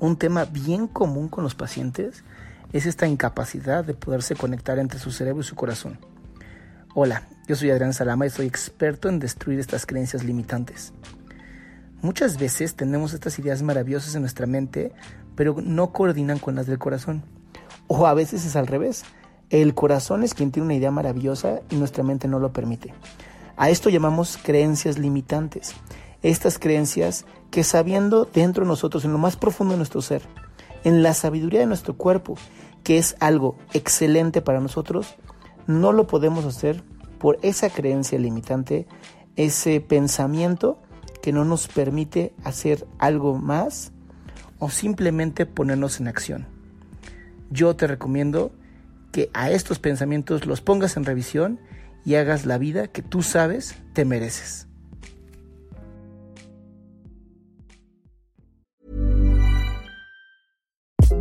Un tema bien común con los pacientes es esta incapacidad de poderse conectar entre su cerebro y su corazón. Hola, yo soy Adrián Salama y soy experto en destruir estas creencias limitantes. Muchas veces tenemos estas ideas maravillosas en nuestra mente, pero no coordinan con las del corazón. O a veces es al revés. El corazón es quien tiene una idea maravillosa y nuestra mente no lo permite. A esto llamamos creencias limitantes. Estas creencias que sabiendo dentro de nosotros, en lo más profundo de nuestro ser, en la sabiduría de nuestro cuerpo, que es algo excelente para nosotros, no lo podemos hacer por esa creencia limitante, ese pensamiento que no nos permite hacer algo más o simplemente ponernos en acción. Yo te recomiendo que a estos pensamientos los pongas en revisión y hagas la vida que tú sabes te mereces.